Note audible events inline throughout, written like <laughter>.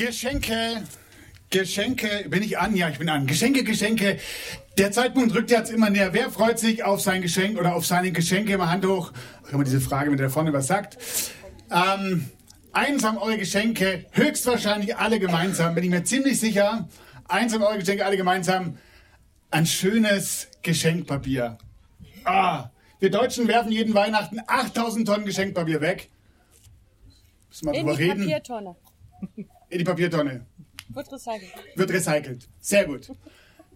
Geschenke, Geschenke, bin ich an? Ja, ich bin an. Geschenke, Geschenke. Der Zeitpunkt rückt jetzt immer näher. Wer freut sich auf sein Geschenk oder auf seine Geschenke? Mal Hand hoch. Auch immer diese Frage, mit der vorne was sagt. Ähm, eins haben eure Geschenke, höchstwahrscheinlich alle gemeinsam, bin ich mir ziemlich sicher. Eins haben eure Geschenke alle gemeinsam. Ein schönes Geschenkpapier. Ah, wir Deutschen werfen jeden Weihnachten 8000 Tonnen Geschenkpapier weg. Müssen wir In drüber die reden. Papiertonne. In die Papiertonne. Wird recycelt. Wird recycelt. Sehr gut.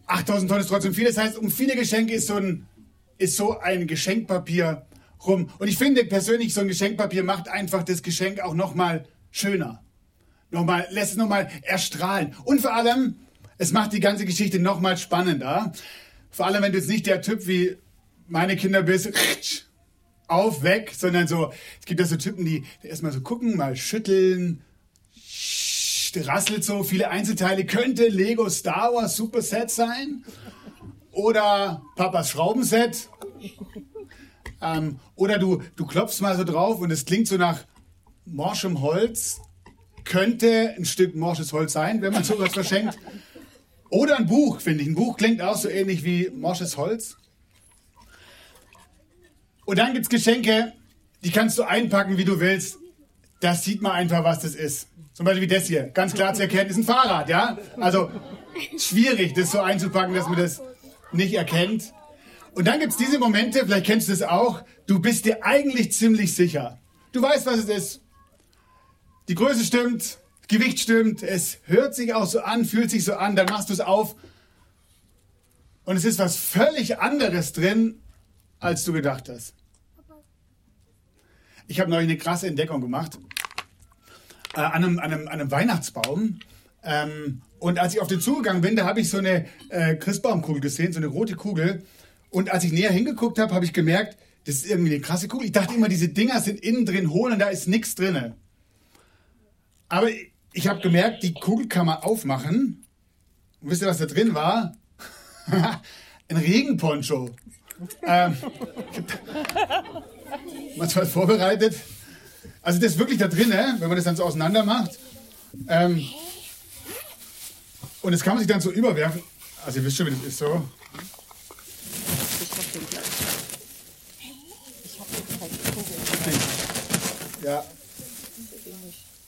8000 Tonnen ist trotzdem viel. Das heißt, um viele Geschenke ist so ein, ist so ein Geschenkpapier rum. Und ich finde persönlich, so ein Geschenkpapier macht einfach das Geschenk auch nochmal schöner. Nochmal, lässt es nochmal erstrahlen. Und vor allem, es macht die ganze Geschichte nochmal spannender. Vor allem, wenn du jetzt nicht der Typ wie meine Kinder bist, auf, weg, sondern so, es gibt ja so Typen, die erstmal so gucken, mal schütteln, rasselt so viele Einzelteile. Könnte Lego Star Wars Superset sein? Oder Papas Schraubenset? Ähm, oder du, du klopfst mal so drauf und es klingt so nach morschem Holz. Könnte ein Stück morsches Holz sein, wenn man sowas verschenkt. Oder ein Buch, finde ich. Ein Buch klingt auch so ähnlich wie morsches Holz. Und dann gibt es Geschenke, die kannst du einpacken, wie du willst. Das sieht man einfach, was das ist. Zum Beispiel wie das hier. Ganz klar zu erkennen, ist ein Fahrrad, ja? Also schwierig, das so einzupacken, dass man das nicht erkennt. Und dann gibt es diese Momente, vielleicht kennst du das auch, du bist dir eigentlich ziemlich sicher. Du weißt, was es ist. Die Größe stimmt, Gewicht stimmt, es hört sich auch so an, fühlt sich so an, dann machst du es auf. Und es ist was völlig anderes drin, als du gedacht hast. Ich habe neulich eine krasse Entdeckung gemacht äh, an, einem, an, einem, an einem Weihnachtsbaum. Ähm, und als ich auf den zugegangen bin, da habe ich so eine äh, Christbaumkugel gesehen, so eine rote Kugel. Und als ich näher hingeguckt habe, habe ich gemerkt, das ist irgendwie eine krasse Kugel. Ich dachte immer, diese Dinger sind innen drin hohl und da ist nichts drin. Aber ich, habe gemerkt, die Kugel kann man aufmachen. Und wisst ihr, was da drin war? <laughs> Ein Regenponcho. ähm, <laughs> manchmal vorbereitet. Also das ist wirklich da drin, ne? wenn man das dann so auseinander macht. Ähm, und das kann man sich dann so überwerfen. Also ihr wisst schon, wie das ist so. Ja.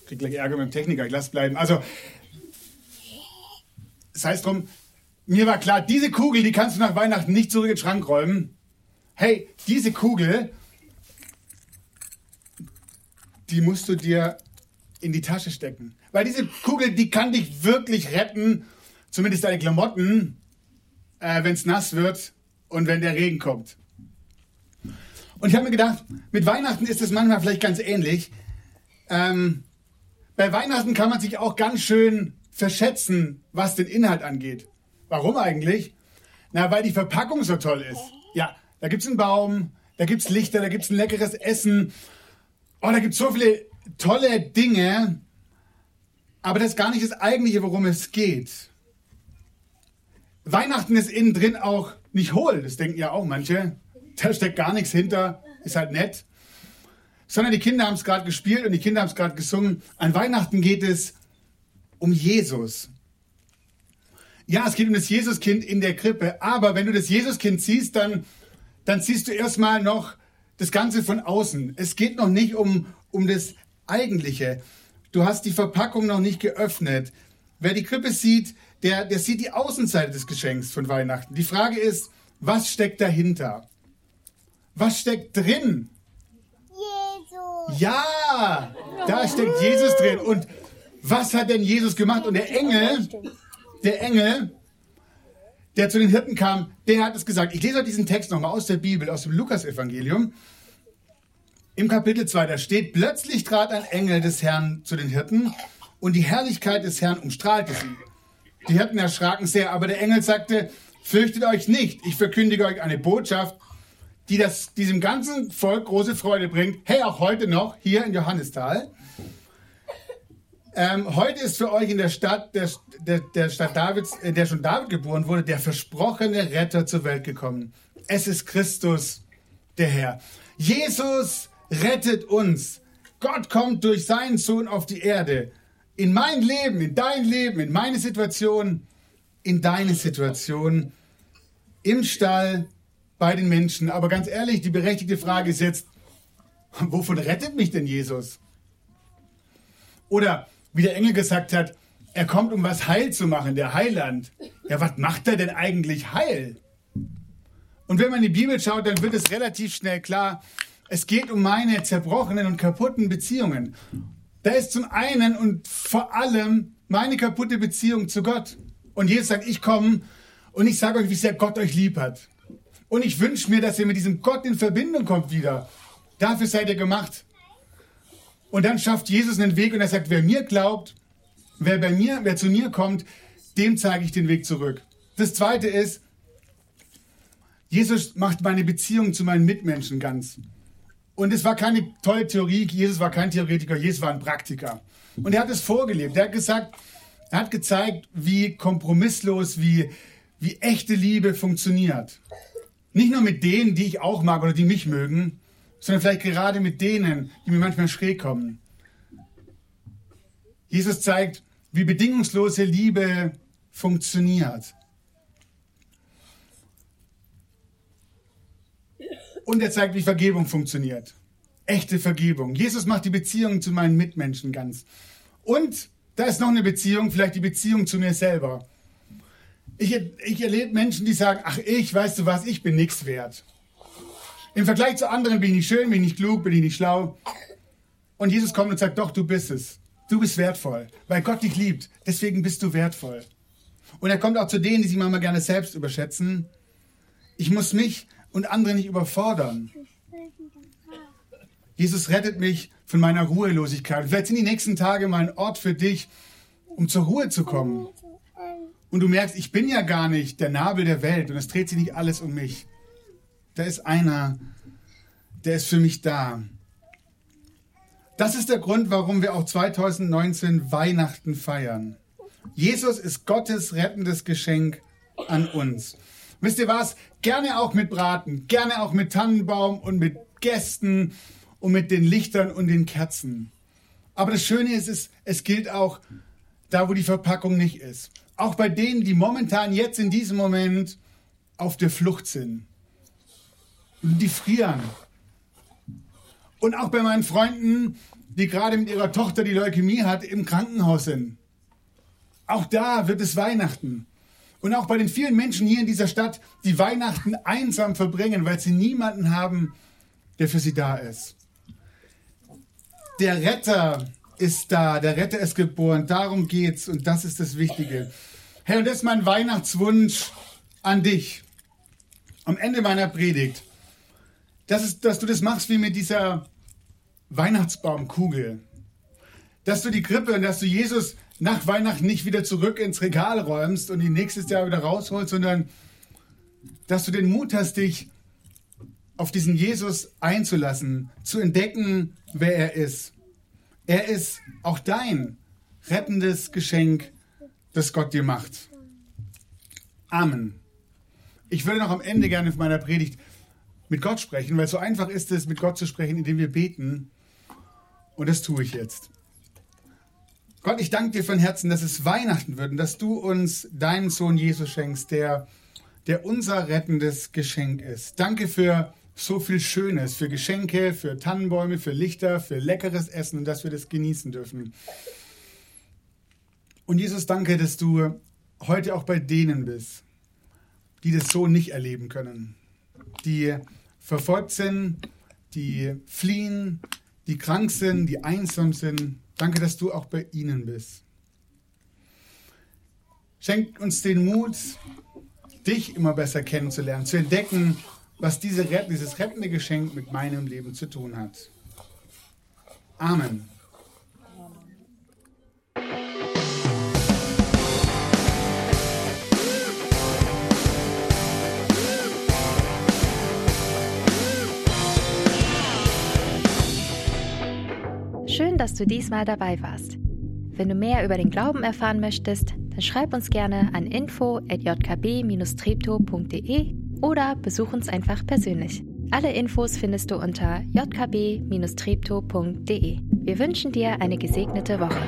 Krieg gleich Ärger mit dem Techniker, ich lass bleiben. Also, das heißt drum, mir war klar, diese Kugel, die kannst du nach Weihnachten nicht zurück in den Schrank räumen. Hey, diese Kugel, die musst du dir in die Tasche stecken. Weil diese Kugel, die kann dich wirklich retten, zumindest deine Klamotten, äh, wenn es nass wird und wenn der Regen kommt. Und ich habe mir gedacht, mit Weihnachten ist es manchmal vielleicht ganz ähnlich. Ähm, bei Weihnachten kann man sich auch ganz schön verschätzen, was den Inhalt angeht. Warum eigentlich? Na, weil die Verpackung so toll ist. Ja, da gibt's einen Baum, da gibt's Lichter, da gibt's ein leckeres Essen. Oh, da gibt's so viele tolle Dinge. Aber das ist gar nicht das Eigentliche, worum es geht. Weihnachten ist innen drin auch nicht hohl, das denken ja auch manche. Da steckt gar nichts hinter, ist halt nett. Sondern die Kinder haben es gerade gespielt und die Kinder haben es gerade gesungen. An Weihnachten geht es um Jesus. Ja, es geht um das Jesuskind in der Krippe. Aber wenn du das Jesuskind siehst, dann, dann siehst du erstmal noch das Ganze von außen. Es geht noch nicht um, um das Eigentliche. Du hast die Verpackung noch nicht geöffnet. Wer die Krippe sieht, der, der sieht die Außenseite des Geschenks von Weihnachten. Die Frage ist, was steckt dahinter? Was steckt drin? Jesus. Ja, da steckt Jesus drin. Und was hat denn Jesus gemacht? Und der Engel, der Engel, der zu den Hirten kam, der hat es gesagt. Ich lese euch diesen Text nochmal aus der Bibel, aus dem Lukas-Evangelium. Im Kapitel 2, da steht, plötzlich trat ein Engel des Herrn zu den Hirten und die Herrlichkeit des Herrn umstrahlte sie. Die Hirten erschraken sehr, aber der Engel sagte, fürchtet euch nicht, ich verkündige euch eine Botschaft, die das, diesem ganzen Volk große Freude bringt. Hey, auch heute noch, hier in Johannisthal. Ähm, heute ist für euch in der Stadt, der, der, der Stadt Davids, in der schon David geboren wurde, der versprochene Retter zur Welt gekommen. Es ist Christus, der Herr. Jesus rettet uns. Gott kommt durch seinen Sohn auf die Erde. In mein Leben, in dein Leben, in meine Situation, in deine Situation, im Stall, bei den Menschen. Aber ganz ehrlich, die berechtigte Frage ist jetzt, <laughs> wovon rettet mich denn Jesus? Oder wie der Engel gesagt hat, er kommt, um was heil zu machen, der Heiland. Ja, was macht er denn eigentlich heil? Und wenn man in die Bibel schaut, dann wird es relativ schnell klar, es geht um meine zerbrochenen und kaputten Beziehungen. Da ist zum einen und vor allem meine kaputte Beziehung zu Gott. Und Jesus sagt, ich komme und ich sage euch, wie sehr Gott euch lieb hat. Und ich wünsche mir, dass ihr mit diesem Gott in Verbindung kommt wieder. Dafür seid ihr gemacht. Und dann schafft Jesus einen Weg und er sagt, wer mir glaubt, wer bei mir, wer zu mir kommt, dem zeige ich den Weg zurück. Das zweite ist, Jesus macht meine Beziehung zu meinen Mitmenschen ganz. Und es war keine tolle Theorie. Jesus war kein Theoretiker, Jesus war ein Praktiker. Und er hat es vorgelebt. Er hat gesagt, er hat gezeigt, wie kompromisslos, wie, wie echte Liebe funktioniert. Nicht nur mit denen, die ich auch mag oder die mich mögen, sondern vielleicht gerade mit denen, die mir manchmal schräg kommen. Jesus zeigt, wie bedingungslose Liebe funktioniert. Und er zeigt, wie Vergebung funktioniert. Echte Vergebung. Jesus macht die Beziehung zu meinen Mitmenschen ganz. Und da ist noch eine Beziehung, vielleicht die Beziehung zu mir selber. Ich, ich erlebe Menschen, die sagen, ach ich, weißt du was, ich bin nichts wert. Im Vergleich zu anderen bin ich nicht schön, bin ich nicht klug, bin ich nicht schlau. Und Jesus kommt und sagt, doch, du bist es. Du bist wertvoll, weil Gott dich liebt. Deswegen bist du wertvoll. Und er kommt auch zu denen, die sich manchmal gerne selbst überschätzen. Ich muss mich und andere nicht überfordern. Jesus rettet mich von meiner Ruhelosigkeit. Vielleicht sind die nächsten Tage mal ein Ort für dich, um zur Ruhe zu kommen und du merkst, ich bin ja gar nicht der Nabel der Welt und es dreht sich nicht alles um mich. Da ist einer, der ist für mich da. Das ist der Grund, warum wir auch 2019 Weihnachten feiern. Jesus ist Gottes rettendes Geschenk an uns. Wisst ihr was? Gerne auch mit Braten, gerne auch mit Tannenbaum und mit Gästen und mit den Lichtern und den Kerzen. Aber das Schöne ist, es, es gilt auch da, wo die Verpackung nicht ist. Auch bei denen, die momentan jetzt in diesem Moment auf der Flucht sind. Die frieren. Und auch bei meinen Freunden, die gerade mit ihrer Tochter die Leukämie hat, im Krankenhaus sind. Auch da wird es Weihnachten. Und auch bei den vielen Menschen hier in dieser Stadt, die Weihnachten einsam verbringen, weil sie niemanden haben, der für sie da ist. Der Retter ist da, der Retter ist geboren, darum geht's und das ist das Wichtige. Herr, und das ist mein Weihnachtswunsch an dich. Am Ende meiner Predigt. Das ist, dass du das machst wie mit dieser Weihnachtsbaumkugel. Dass du die Krippe und dass du Jesus nach Weihnachten nicht wieder zurück ins Regal räumst und ihn nächstes Jahr wieder rausholst, sondern dass du den Mut hast, dich auf diesen Jesus einzulassen, zu entdecken, wer er ist. Er ist auch dein rettendes Geschenk das Gott dir macht. Amen. Ich würde noch am Ende gerne von meiner Predigt mit Gott sprechen, weil so einfach ist es, mit Gott zu sprechen, indem wir beten. Und das tue ich jetzt. Gott, ich danke dir von Herzen, dass es Weihnachten wird und dass du uns deinen Sohn Jesus schenkst, der, der unser rettendes Geschenk ist. Danke für so viel Schönes, für Geschenke, für Tannenbäume, für Lichter, für leckeres Essen und dass wir das genießen dürfen. Und Jesus, danke, dass du heute auch bei denen bist, die das so nicht erleben können, die verfolgt sind, die fliehen, die krank sind, die einsam sind. Danke, dass du auch bei ihnen bist. Schenk uns den Mut, dich immer besser kennenzulernen, zu entdecken, was diese, dieses rettende Geschenk mit meinem Leben zu tun hat. Amen. Dass du diesmal dabei warst. Wenn du mehr über den Glauben erfahren möchtest, dann schreib uns gerne an info@jkb-treptow.de oder besuch uns einfach persönlich. Alle Infos findest du unter jkb-treptow.de. Wir wünschen dir eine gesegnete Woche.